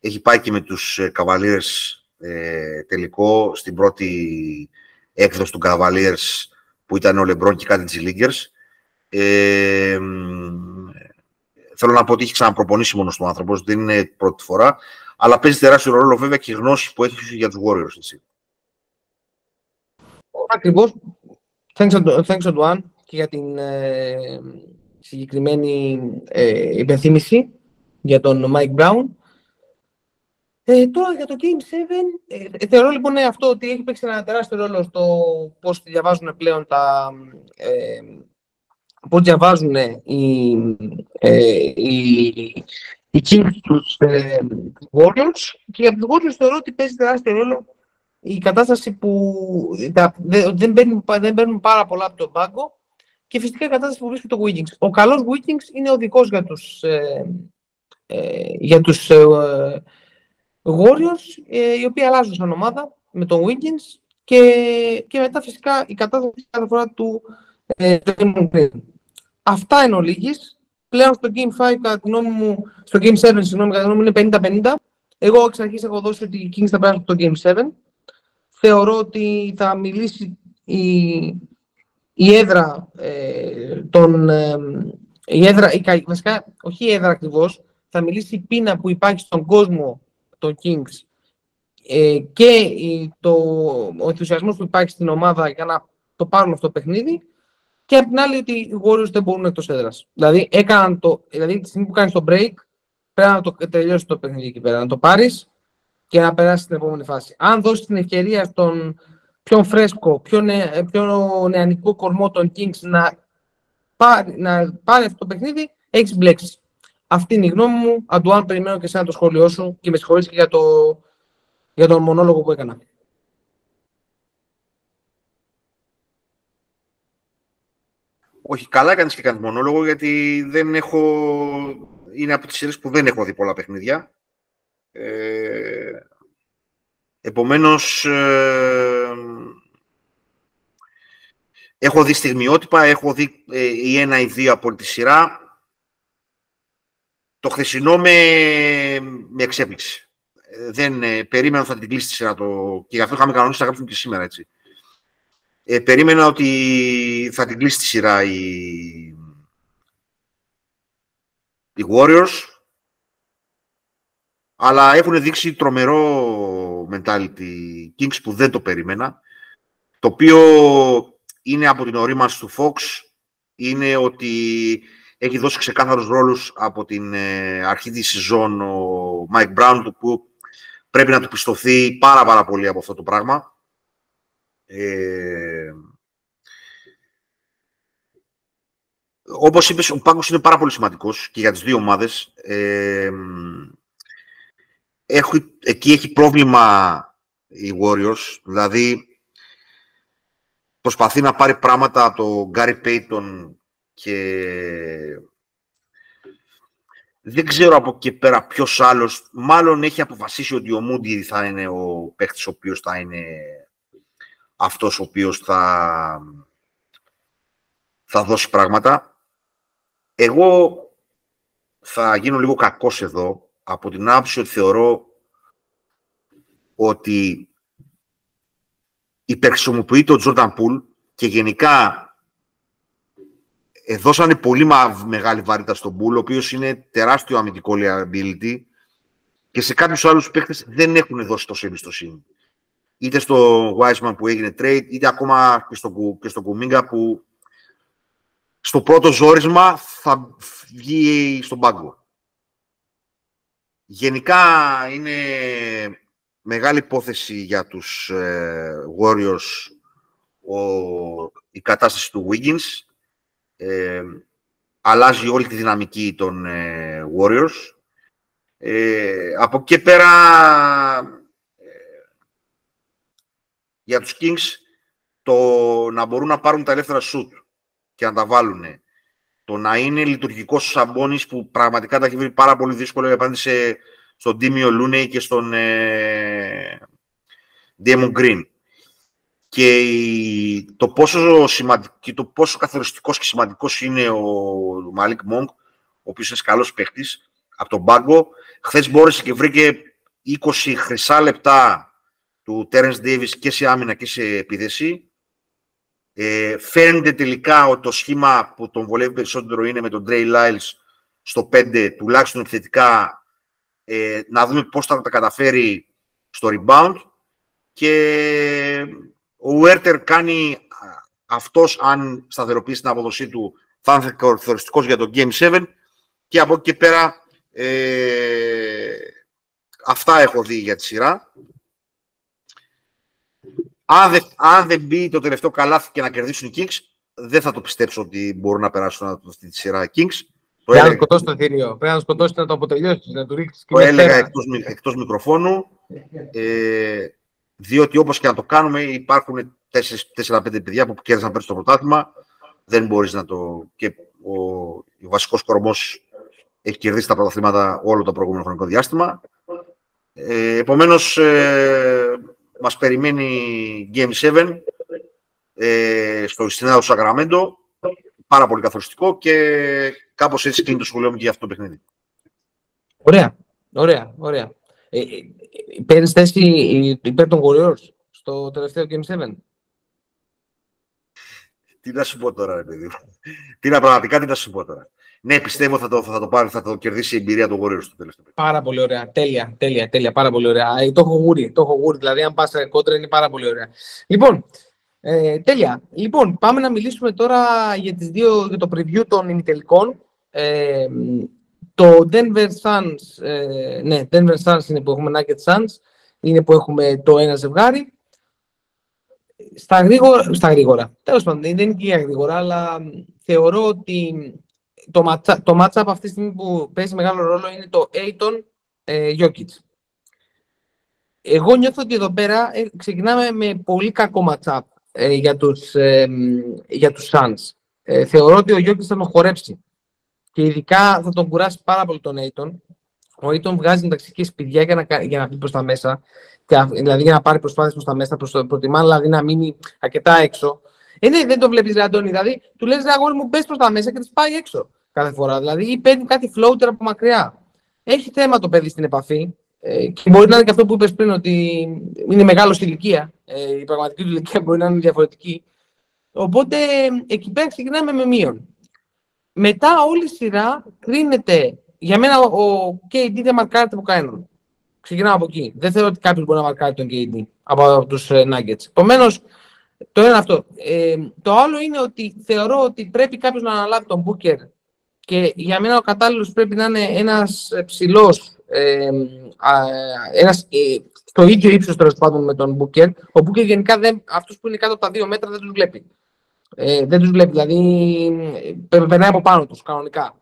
Έχει πάει και με τους Cavaliers ε, τελικό στην πρώτη έκδοση του Cavaliers που ήταν ο LeBron και κάτι της Ε, θέλω να πω ότι έχει ξαναπροπονήσει μόνος του άνθρωπος, δεν είναι πρώτη φορά, αλλά παίζει τεράστιο ρόλο βέβαια και η γνώση που έχει για τους Warriors. Έτσι. Ακριβώς. Thanks to One και για την ε, συγκεκριμένη ε, υπενθύμηση για τον Mike Brown. Ε, τώρα για το Game 7, ε, θεωρώ λοιπόν ναι, αυτό ότι έχει παίξει ένα τεράστιο ρόλο στο πώς διαβάζουν πλέον τα, ε, πώς διαβάζουν οι, ε, οι, οι Kings τους ε, Warriors και για τους Warriors θεωρώ ότι παίζει τεράστιο ρόλο η κατάσταση που τα, δεν, παίρνουν, δεν παίρνουν πάρα πολλά από τον πάγκο και φυσικά η κατάσταση που βρίσκεται το Wiggins. Ο καλός Wiggins είναι ο δικός για τους, ε, ε, για τους ε, Warriors, ε, οι οποίοι αλλάζουν σαν ομάδα με τον Wiggins και, και μετά φυσικά η κατάσταση κάθε φορά του ε, Αυτά είναι ολίγης. Πλέον στο Game 5, κατά τη γνώμη μου, στο Game 7, συγγνώμη, κατά τη γνώμη μου είναι 50-50. Εγώ εξ αρχής έχω δώσει ότι οι Kings θα περάσουν το Game 7. Θεωρώ ότι θα μιλήσει η, η έδρα ε, των... Ε, η έδρα, η, βασικά, όχι η έδρα ακριβώς, θα μιλήσει η πείνα που υπάρχει στον κόσμο των Kings ε, και το, ο ενθουσιασμός που υπάρχει στην ομάδα για να το πάρουν αυτό το παιχνίδι και απ' την άλλη ότι οι Warriors δεν μπορούν εκτός έδρας. Δηλαδή, έκαναν το, δηλαδή τη στιγμή που κάνεις το break πρέπει να το τελειώσει το παιχνίδι εκεί πέρα, να το πάρεις και να περάσεις στην επόμενη φάση. Αν δώσεις την ευκαιρία στον πιο φρέσκο, πιο, νε, πιο νεανικό κορμό των Kings να πάρει, να πάρει αυτό το παιχνίδι, έχεις μπλέξεις. Αυτή είναι η γνώμη μου. Αντουάν, περιμένω και εσένα το σχόλιο σου και με συγχωρείς και για, το, για τον μονόλογο που έκανα. Όχι, καλά έκανες και κάνεις μονόλογο, γιατί δεν έχω... είναι από τις σειρές που δεν έχω δει πολλά παιχνίδια. Ε... Επομένως, ε... έχω δει στιγμιότυπα, έχω δει ε, η ένα ή δύο από τη σειρά. Το χθεσινό με, με εξέπληξε. Ε, δεν ε, περίμενα ότι θα την κλείσει τη σειρά το... και γι' αυτό είχαμε κανονίσει να γράψουμε και σήμερα, έτσι. Ε, περίμενα ότι θα την κλείσει τη σειρά η, οι Warriors, αλλά έχουν δείξει τρομερό mentality Kings που δεν το περίμενα, το οποίο είναι από την ορίμανση του Fox, είναι ότι έχει δώσει ξεκάθαρους ρόλους από την ε, αρχή της σεζόν ο Mike Brown, που πρέπει να του πιστωθεί πάρα πάρα πολύ από αυτό το πράγμα. Ε, όπως είπες, ο πάγκος είναι πάρα πολύ σημαντικός και για τις δύο ομάδες. Ε, έχει, εκεί έχει πρόβλημα οι Warriors, δηλαδή προσπαθεί να πάρει πράγματα από τον Γκάρι Πέιτον και δεν ξέρω από εκεί πέρα ποιος άλλος. Μάλλον έχει αποφασίσει ότι ο Μούντι θα είναι ο παίχτη ο οποίος θα είναι αυτός ο οποίος θα, θα δώσει πράγματα. Εγώ θα γίνω λίγο κακός εδώ από την άποψη ότι θεωρώ ότι υπερχρησιμοποιείται ο Τζόρνταν Πουλ και γενικά δώσανε πολύ μεγάλη βαρύτητα στον Πουλ, ο οποίος είναι τεράστιο αμυντικό liability και σε κάποιους άλλους παίκτες δεν έχουν δώσει τόσο εμπιστοσύνη. Είτε στο Wiseman που έγινε trade, είτε ακόμα και στο, και στο Κουμίγκα που στο πρώτο ζόρισμα θα βγει στον πάγκο. Γενικά είναι μεγάλη υπόθεση για τους ε, Warriors ο, η κατάσταση του Wiggins. Ε, αλλάζει όλη τη δυναμική των ε, Warriors. Ε, από εκεί πέρα για τους Kings το να μπορούν να πάρουν τα ελεύθερα shoot και να τα βάλουν. Το να είναι λειτουργικός ο Σαμπόνις που πραγματικά τα έχει βρει πάρα πολύ δύσκολο απέναντι σε στον Τίμιο Λούνεϊ και στον ε, Ντέμον Γκριν. Και το πόσο, σημαντικό, και το πόσο καθοριστικός και σημαντικός είναι ο Μαλίκ Μόγκ, ο οποίος είναι καλός παίχτης, από τον πάγκο. Χθες μπόρεσε και βρήκε 20 χρυσά λεπτά του Τέρενς Ντέιβις και σε άμυνα και σε επίδεση. Ε, φαίνεται τελικά ότι το σχήμα που τον βολεύει περισσότερο είναι με τον Τρέι Λάιλς στο 5, τουλάχιστον επιθετικά ε, να δούμε πώς θα τα καταφέρει στο rebound και ο Βέρτερ κάνει αυτός, αν σταθεροποιήσει την αποδοσή του, θα είναι καθοριστικός για το Game 7 και από εκεί και πέρα ε, αυτά έχω δει για τη σειρά. Αν δεν, αν δεν μπει το τελευταίο καλάθι και να κερδίσουν οι Kings, δεν θα το πιστέψω ότι μπορούν να περάσουν αυτή τη σειρά οι Kings. Πρέπει να σκοτώσει το θηρίο. Πρέπει να σκοτώσει να το αποτελειώσει, να του ρίξει. Το έλεγα εκτός, εκτός μικροφώνου. Ε, διότι όπως και να το κάνουμε, υπάρχουν 4-5 παιδιά που κέρδισαν πέρσι το πρωτάθλημα. Δεν μπορείς να το... Και ο, ο βασικός κορμός έχει κερδίσει τα πρωταθλήματα όλο το προηγούμενο χρονικό διάστημα. Ε, επομένως, ε, μας περιμένει Game 7 ε, στο Ιστινάδο Σακραμέντο. Πάρα πολύ καθοριστικό και Κάπως έτσι κλείνει το σχολείο μου και για αυτό το παιχνίδι. Ωραία. Ωραία. ωραία. Ε, ε, Παίρνεις θέση υπέρ των Warriors στο τελευταίο Game 7. Τι να σου πω τώρα, ρε παιδί Τι να πραγματικά, τι να σου πω τώρα. Ναι, πιστεύω θα το, θα το πάρει, θα το κερδίσει η εμπειρία του Warriors στο τελευταίο. Πάρα πολύ ωραία. Τέλεια, τέλεια, τέλεια. Πάρα πολύ ωραία. Ε, το έχω γούρι, το έχω γούρι. Δηλαδή, αν πας κόντρα είναι πάρα πολύ ωραία. Λοιπόν, ε, τέλεια. Λοιπόν, πάμε να μιλήσουμε τώρα για, τις δύο, για το preview των ημιτελικών το Denver Suns, ε, ναι, Denver Suns είναι που έχουμε Nuggets Suns, είναι που έχουμε το ένα ζευγάρι. Στα γρήγορα, στα γρήγορα. τέλος πάντων, δεν είναι και για γρήγορα, αλλά θεωρώ ότι το, match, το match-up αυτή τη στιγμή που παίζει μεγάλο ρόλο είναι το Aiton ε, Jokic. Εγώ νιώθω ότι εδώ πέρα ε, ξεκινάμε με πολύ κακό match-up ε, για, τους, ε, για τους Suns. Ε, θεωρώ ότι ο Jokic θα τον χορέψει και ειδικά θα τον κουράσει πάρα πολύ τον Aiton. Ο Aiton βγάζει μεταξύ σπουδιά για να, για να μπει προς τα μέσα, δηλαδή για να πάρει προσπάθειες προς τα μέσα, προς, προτιμά δηλαδή να μείνει αρκετά έξω. Ε, ναι, δεν το βλέπεις, Ρε Αντώνη. Δηλαδή, του λες, Ρε αγόρι μου, πε προς τα μέσα και τι πάει έξω κάθε φορά. Δηλαδή, ή παίρνει κάτι floater από μακριά. Έχει θέμα το παιδί στην επαφή. Ε, και μπορεί να είναι και αυτό που είπες πριν, ότι είναι μεγάλο στην ηλικία. Ε, η πραγματική του ηλικία μπορεί να είναι διαφορετική. Οπότε εκεί πέρα ξεκινάμε με μείον. Μετά όλη η σειρά κρίνεται. Για μένα ο KD δεν μαρκάρεται από κανέναν. Ξεκινάω από εκεί. Δεν θεωρώ ότι κάποιος μπορεί να μαρκάρει τον KD από τους ε, Nuggets. Επομένως, το ένα αυτό. Ε, το άλλο είναι ότι θεωρώ ότι πρέπει κάποιος να αναλάβει τον Booker και για μένα ο κατάλληλος πρέπει να είναι ένας ψηλός, ε, ένας, ε, στο ίδιο ύψος τέλος πάντων με τον Booker. Ο Booker γενικά αυτούς που είναι κάτω από τα δύο μέτρα δεν τους βλέπει. Ε, δεν τους βλέπει, δηλαδή περνάει από πάνω τους κανονικά.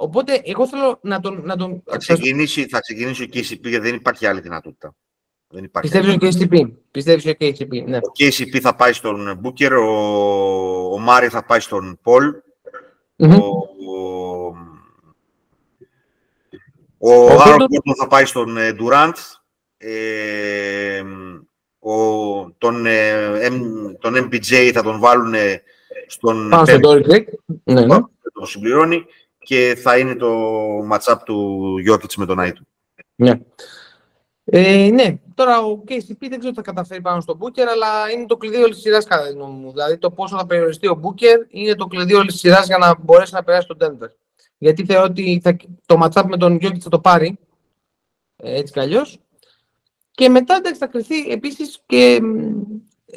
Οπότε, εγώ θέλω να τον... Να τον... Θα, ξεκινήσει, θα ξεκινήσει ο KCP γιατί δεν υπάρχει άλλη δυνατότητα. Δεν υπάρχει Πιστεύεις ο KCP. Πιστεύεις ο KCP, ναι. Ο KCP θα πάει στον Μπούκερ, ο, ο Μάρι θα πάει στον Πολ, mm-hmm. ο, ο, ο Άρον θα πάει στον Ντουράντ, ε, ο, τον, ε, τον MPJ θα τον βάλουν στον... Πάνω στον Doric, ναι, ναι. Το συμπληρώνει και θα είναι το match-up του Γιώκητς με τον Άιτου. Ναι. Ε, ναι, τώρα ο KCP δεν ξέρω τι θα καταφέρει πάνω στον Booker, αλλά είναι το κλειδί όλης της σειράς κατά τη γνώμη μου. Δηλαδή το πόσο θα περιοριστεί ο Booker είναι το κλειδί όλης της σειράς για να μπορέσει να περάσει τον Denver. Γιατί θεωρώ ότι θα, το matchup με τον Γιώκητ θα το πάρει έτσι κι αλλιώς. Και μετά εντάξει, θα κρυθεί επίσης και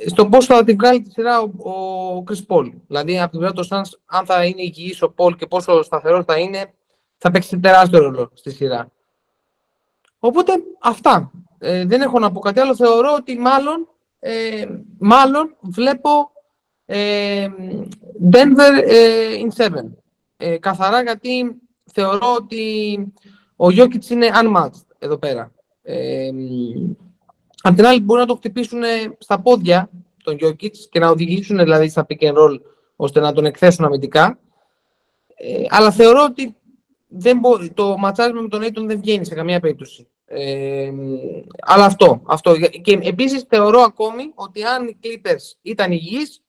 στο πώς θα την βγάλει τη σειρά ο, ο Chris Paul. Δηλαδή, από την πλευρά του Suns, αν θα είναι υγιής ο Paul και πόσο σταθερός θα είναι, θα παίξει τεράστιο ρόλο στη σειρά. Οπότε αυτά. Ε, δεν έχω να πω κάτι άλλο. Θεωρώ ότι μάλλον, ε, μάλλον βλέπω ε, Denver ε, in 7. Ε, καθαρά γιατί θεωρώ ότι ο Jokic είναι unmatched εδώ πέρα. Ε, Απ' την άλλη, μπορούν να το χτυπήσουν στα πόδια τον Jokic και να οδηγήσουν δηλαδή στα pick and roll ώστε να τον εκθέσουν αμυντικά. Ε, αλλά θεωρώ ότι δεν μπο... το ματσάρισμα με τον Aiton δεν βγαίνει σε καμία περίπτωση. Ε, αλλά αυτό, αυτό. Και επίσης θεωρώ ακόμη ότι αν οι Clippers ήταν υγιείς,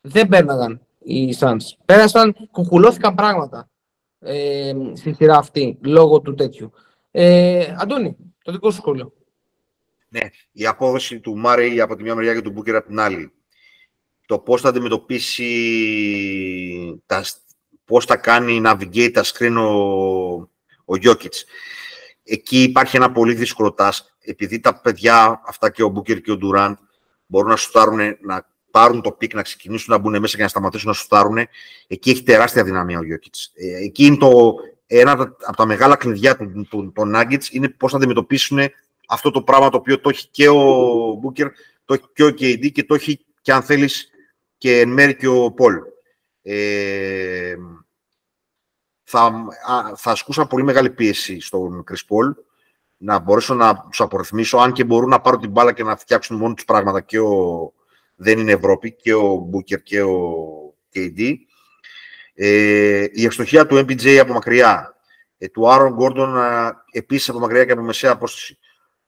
δεν πέρναγαν οι Suns. Πέρασαν, κουκουλώθηκαν πράγματα ε, στη σειρά αυτή, λόγω του τέτοιου. Ε, Αντώνη, το δικό σου σχόλιο. Ναι, η απόδοση του Μάρεϊ από τη μια μεριά και του Μπούκερ από την άλλη. Το πώς θα αντιμετωπίσει, τα, πώς θα κάνει navigate τα screen ο, ο Εκεί υπάρχει ένα πολύ δύσκολο task, επειδή τα παιδιά, αυτά και ο Μπούκερ και ο Ντουράντ, μπορούν να σουτάρουν, να πάρουν το pick, να ξεκινήσουν να μπουν μέσα και να σταματήσουν να σουτάρουν. Εκεί έχει τεράστια αδυναμία ο Γιόκιτς. Ε, εκεί είναι το, ένα από τα μεγάλα κλειδιά των, των, των Nuggets είναι πώς θα αντιμετωπίσουν αυτό το πράγμα το οποίο το έχει και ο Μπούκερ, το έχει και ο KD και το έχει και αν θέλεις και εν μέρει και ο Πολ. Ε, θα, θα ασκούσα πολύ μεγάλη πίεση στον Chris Paul να μπορέσω να τους απορριθμίσω, αν και μπορούν να πάρουν την μπάλα και να φτιάξουν μόνο τους πράγματα και ο δεν είναι Ευρώπη, και ο Μπούκερ και ο KD. Ε, η ευστοχία του MPJ από μακριά, ε, του Άρον Γκόρντον επίσης από μακριά και από μεσαία απόσταση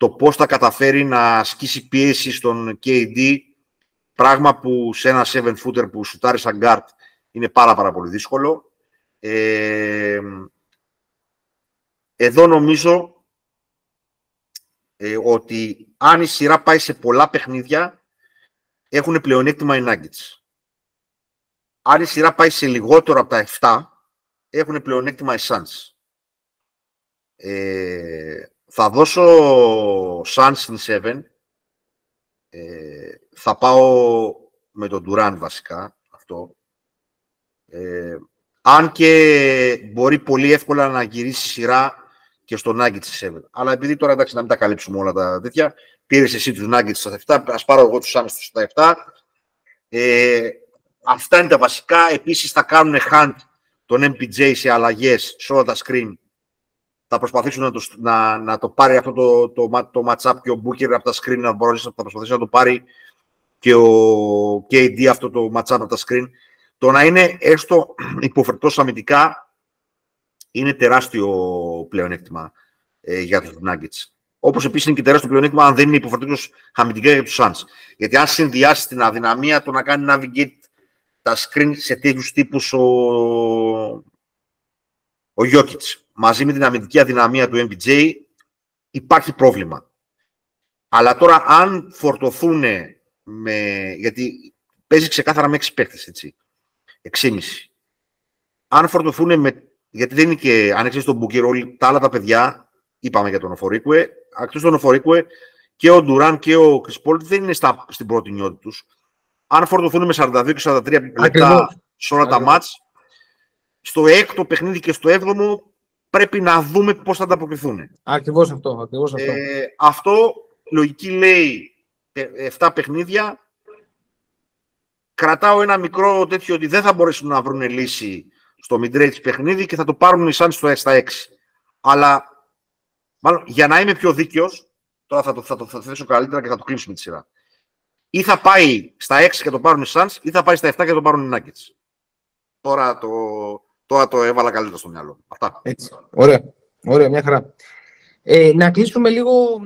το πώς θα καταφέρει να ασκήσει πίεση στον KD, πράγμα που σε ένα 7-footer που σουτάρει σαν guard είναι πάρα πάρα πολύ δύσκολο. Ε, εδώ νομίζω ε, ότι αν η σειρά πάει σε πολλά παιχνίδια, έχουν πλεονέκτημα οι Nuggets. Αν η σειρά πάει σε λιγότερο από τα 7, έχουν πλεονέκτημα οι Suns. Ε, θα δώσω Suns στην 7. Ε, θα πάω με τον Durant βασικά αυτό. Ε, αν και μπορεί πολύ εύκολα να γυρίσει σειρά και στο Nuggets της 7. Αλλά επειδή τώρα εντάξει να μην τα καλύψουμε όλα τα τέτοια, πήρες εσύ τους Nuggets στα 7, ας πάρω εγώ τους Suns στα 7. Ε, αυτά είναι τα βασικά. Επίσης θα κάνουν hunt τον MPJ σε αλλαγές σε όλα τα screen θα προσπαθήσουν να το, να, να το πάρει αυτό το, το, το, το match-up και ο Booker από τα screen να μπορέσει, θα προσπαθήσει να το πάρει και ο KD αυτό το match-up από τα screen. Το να είναι έστω υποφερτός αμυντικά είναι τεράστιο πλεονέκτημα ε, για τους Nuggets. Όπως επίσης είναι και τεράστιο πλεονέκτημα αν δεν είναι υποφερτικό αμυντικά για τους Suns. Γιατί αν συνδυάσει την αδυναμία το να κάνει navigate τα screen σε τέτοιους τύπους ο, ο Jokic μαζί με την αμυντική αδυναμία του MPJ υπάρχει πρόβλημα. Αλλά τώρα αν φορτωθούν με... γιατί παίζει ξεκάθαρα με 6 παίχτες, έτσι. 6,5. Αν φορτωθούν με... Γιατί δεν είναι και, αν έχεις τον Μπουκίρο, τα άλλα τα παιδιά, είπαμε για τον Οφορίκουε, εκτός τον Οφορίκουε, και ο Ντουράν και ο Κρυσπόλτ δεν είναι στα, στην πρώτη νιώτη τους. Αν φορτωθούν με 42 και 43 λεπτά σε όλα τα μάτς, στο έκτο παιχνίδι και στο έβδομο πρέπει να δούμε πώς θα ανταποκριθούν. Ακριβώς αυτό. Ακριβώς αυτό. Ε, αυτό λογική λέει 7 παιχνίδια. Κρατάω ένα μικρό τέτοιο ότι δεν θα μπορέσουν να βρουν λύση στο mid-range παιχνίδι και θα το πάρουν οι Suns στο στα 6. Αλλά μάλλον, για να είμαι πιο δίκαιος, τώρα θα το, θα, το, θα το θέσω καλύτερα και θα το κλείσουμε τη σειρά. Ή θα πάει στα 6 και το πάρουν οι Suns, ή θα πάει στα 7 και το πάρουν οι Nuggets. Τώρα το, τώρα το έβαλα καλύτερα στο μυαλό. Αυτά. Έτσι. Ωραία. Ωραία, μια χαρά. Ε, να κλείσουμε λίγο.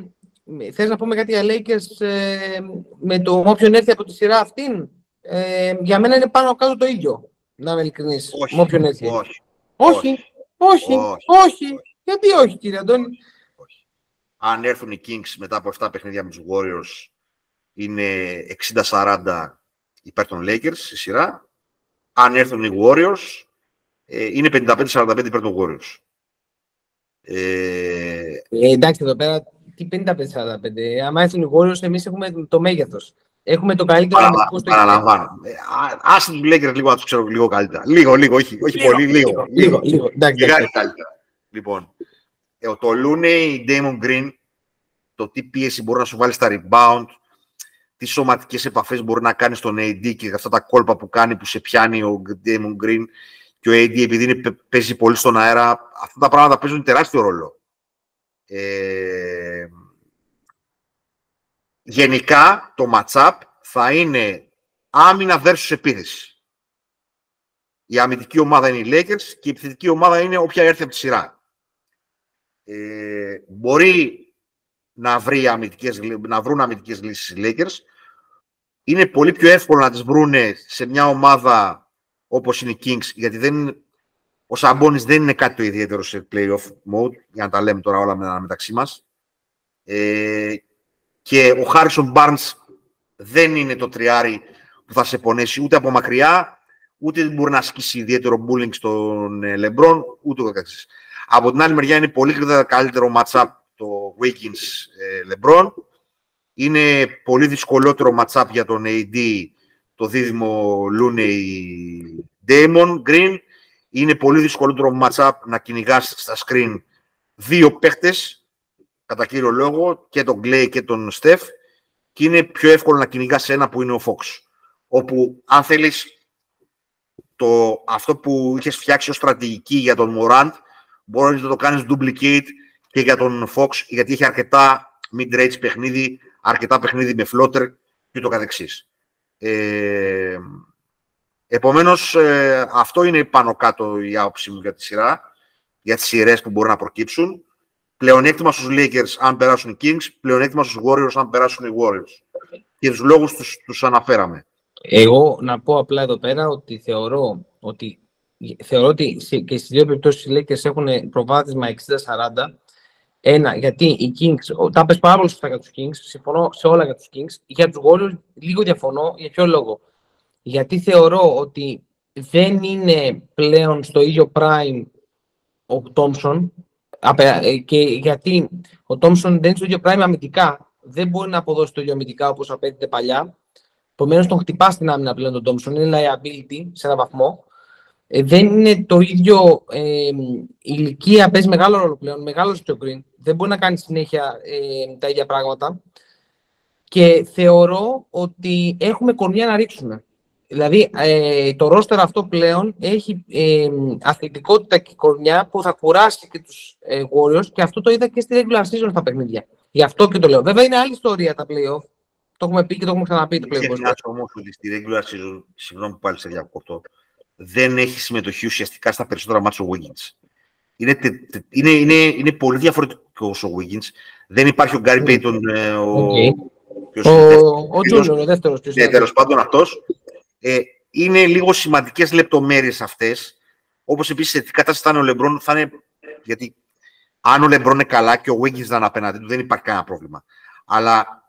Θες να πούμε κάτι για Lakers ε, με το όποιον έρθει από τη σειρά αυτήν; Ε, για μένα είναι πάνω κάτω το ίδιο. Να είμαι ειλικρινής. Όχι. όποιον έρθει. Όχι. Όχι. Όχι. όχι. όχι. Γιατί όχι, κύριε Αντώνη; Όχι. Αν έρθουν οι Kings μετά από 7 παιχνίδια με τους Warriors, είναι 60-40 υπέρ των Lakers στη σειρά. Αν έρθουν οι Warriors, ε, είναι 55-45 υπέρ των Warriors. Ε, ε, εντάξει, εδώ πέρα τι 55-45. Αν έρθουν οι Warriors, εμείς έχουμε το μέγεθος. Έχουμε το καλύτερο αμυντικό στο Παραλαμβάνω. Ε, άσε του Lakers λίγο να τους ξέρω λίγο καλύτερα. Λίγο, λίγο, όχι, όχι λίγο, πολύ, λίγο. Λίγο, λίγο. λίγο. Εντάξει, καλύτερα. Λοιπόν, ε, το Looney, Damon Green, το τι πίεση μπορεί να σου βάλει στα rebound, τι σωματικές επαφές μπορεί να κάνει στον AD και αυτά τα κόλπα που κάνει που σε πιάνει ο Damon Green και ο AD επειδή είναι, παίζει πολύ στον αέρα, αυτά τα πράγματα παίζουν τεράστιο ρόλο. Ε, γενικά το matchup θα είναι άμυνα versus επίθεση. Η αμυντική ομάδα είναι οι Lakers και η επιθετική ομάδα είναι όποια έρθει από τη σειρά. Ε, μπορεί να, βρει αμυντικές, να βρουν αμυντικές λύσεις οι Lakers. Είναι πολύ πιο εύκολο να τις βρουν σε μια ομάδα όπως είναι οι Kings, γιατί δεν, ο Σαμπόνις δεν είναι κάτι το ιδιαίτερο σε playoff mode, για να τα λέμε τώρα όλα μεταξύ μας. Ε, και ο Χάρισον Barnes δεν είναι το τριάρι που θα σε πονέσει ούτε από μακριά, ούτε μπορεί να ασκήσει ιδιαίτερο bullying στον Λεμπρόν, ούτε το Από την άλλη μεριά είναι πολύ καλύτερο matchup το Wiggins LeBron. Είναι πολύ δυσκολότερο matchup για τον AD το δίδυμο Looney Damon Green. Είναι πολύ δυσκολότερο matchup να κυνηγάς στα screen δύο παίχτες κατά κύριο λόγο, και τον Clay και τον Steph, και είναι πιο εύκολο να κυνηγάς ένα που είναι ο Fox. Όπου, αν θέλεις το, αυτό που είχες φτιάξει ως στρατηγική για τον Morant, μπορείς να το κάνεις duplicate και για τον Fox, γιατί έχει αρκετά mid-range παιχνίδι, αρκετά παιχνίδι με floater και το καθεξής. Ε, επομένως, ε, αυτό είναι πάνω κάτω η άποψη μου για τη σειρά, για τις σειρές που μπορούν να προκύψουν. Πλεονέκτημα στους Lakers αν περάσουν οι Kings, πλεονέκτημα στους Warriors αν περάσουν οι Warriors. Και τους λόγους τους, τους αναφέραμε. Εγώ να πω απλά εδώ πέρα ότι θεωρώ ότι, θεωρώ ότι και στις δύο περιπτώσεις οι Lakers έχουν προβάδισμα 60-40. Ένα, γιατί οι Kings, τα πες πάρα πολύ σωστά για τους Kings, συμφωνώ σε όλα για τους Kings. Για τους Warriors λίγο διαφωνώ, για ποιο λόγο. Γιατί θεωρώ ότι δεν είναι πλέον στο ίδιο prime ο Thompson, ε, και γιατί ο Τόμσον δεν είναι στο ίδιο πράγμα αμυντικά, δεν μπορεί να αποδώσει το ίδιο αμυντικά όπως απέτυχε παλιά. Επομένως, τον χτυπά στην άμυνα πλέον τον Τόμσον. Είναι liability σε έναν βαθμό. Ε, δεν είναι το ίδιο ε, ηλικία, παίζει μεγάλο ρόλο πλέον. Μεγάλος πιο πριν. Δεν μπορεί να κάνει συνέχεια ε, τα ίδια πράγματα. Και θεωρώ ότι έχουμε κορμιά να ρίξουμε. Δηλαδή, ε, το ρόστερ αυτό πλέον έχει ε, αθλητικότητα και κορμιά που θα κουράσει και τους ε, Warriors και αυτό το είδα και στη regular season στα παιχνίδια. Γι' αυτό και το λέω. Βέβαια, είναι άλλη ιστορία τα playoff. Το έχουμε πει και το έχουμε ξαναπεί το playoff. Είναι όμως ότι στη regular season, συγγνώμη που πάλι σε διακόπτω, δεν έχει συμμετοχή ουσιαστικά στα περισσότερα μάτια ο Wiggins. Είναι, είναι, είναι, είναι πολύ διαφορετικός ο Wiggins. Δεν υπάρχει ο Γκάρι Πέιτον. Ο, ο, ο, ο, δεύτερος. Ναι, τέλος πάντων αυτός ε, είναι λίγο σημαντικές λεπτομέρειες αυτές. Όπως επίσης σε τι κατάσταση θα είναι ο Λεμπρόν, θα είναι. Γιατί αν ο Λεμπρόν είναι καλά και ο Wiggins ήταν απέναντι του, δεν υπάρχει κανένα πρόβλημα. Αλλά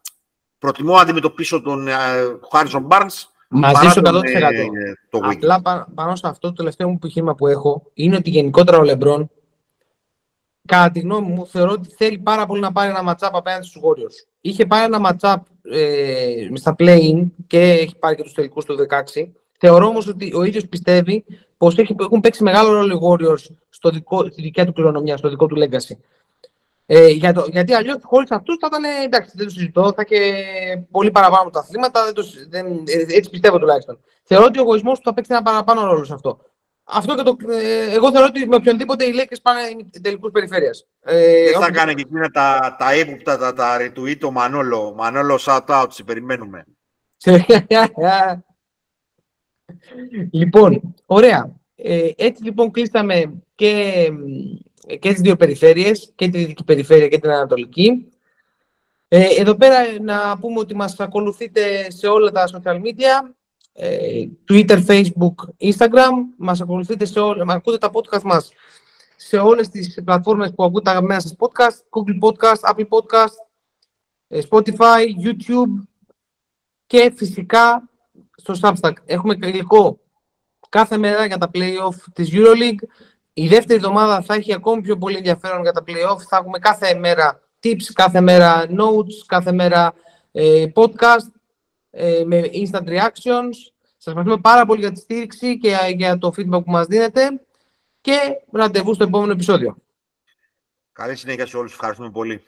προτιμώ να αντιμετωπίσω τον Χάριζον Μπάρνς. Μαζί σου 100%. το Απλά πάνω σε αυτό το τελευταίο μου επιχείρημα που έχω είναι ότι γενικότερα ο Λεμπρόν, κατά τη γνώμη μου, θεωρώ ότι θέλει πάρα πολύ να πάρει ένα ματσάπ απέναντι στους Warriors. Είχε πάρει ένα ματσάπ ε, στα play και έχει πάρει και τους τελικούς του 16. Θεωρώ όμως ότι ο ίδιος πιστεύει πως έχουν παίξει μεγάλο ρόλο οι Warriors στο δικό, στη δικιά του κληρονομιά, στο δικό του legacy. Ε, για το, γιατί αλλιώς χωρίς αυτούς θα ήταν εντάξει, δεν το συζητώ, θα και πολύ παραπάνω από τα αθλήματα. Δεν το, δεν, έτσι πιστεύω τουλάχιστον. Θεωρώ ότι ο εγωισμός του θα παίξει ένα παραπάνω ρόλο σε αυτό. αυτό και το, ε, εγώ θεωρώ ότι με οποιονδήποτε οι Lakers πάνε τελικούς περιφέρειας. Ε, θα κάνει και εκείνα τα, τα ύποπτα, τα, τα retweet ο Μανόλο. Μανόλο, shout out, σε περιμένουμε. λοιπόν, ωραία. Ε, έτσι λοιπόν κλείσαμε και, και τις δύο περιφέρειες, και τη Δυτική Περιφέρεια και την Ανατολική. Ε, εδώ πέρα να πούμε ότι μας ακολουθείτε σε όλα τα social media, ε, Twitter, Facebook, Instagram. Μας ακολουθείτε σε όλα, μας ακούτε τα podcast μας σε όλες τις πλατφόρμες που ακούτε τα αγαπημένα σας podcast, Google Podcast, Apple Podcast, ε, Spotify, YouTube και φυσικά στο Substack. Έχουμε υλικό κάθε μέρα για τα play-off της EuroLeague. Η δεύτερη εβδομάδα θα έχει ακόμη πιο πολύ ενδιαφέρον για τα play-off. Θα έχουμε κάθε μέρα tips, κάθε μέρα notes, κάθε μέρα ε, podcast ε, με instant reactions. Σας ευχαριστούμε πάρα πολύ για τη στήριξη και για το feedback που μας δίνετε και ραντεβού στο επόμενο επεισόδιο. Καλή συνέχεια σε όλους. Ευχαριστούμε πολύ.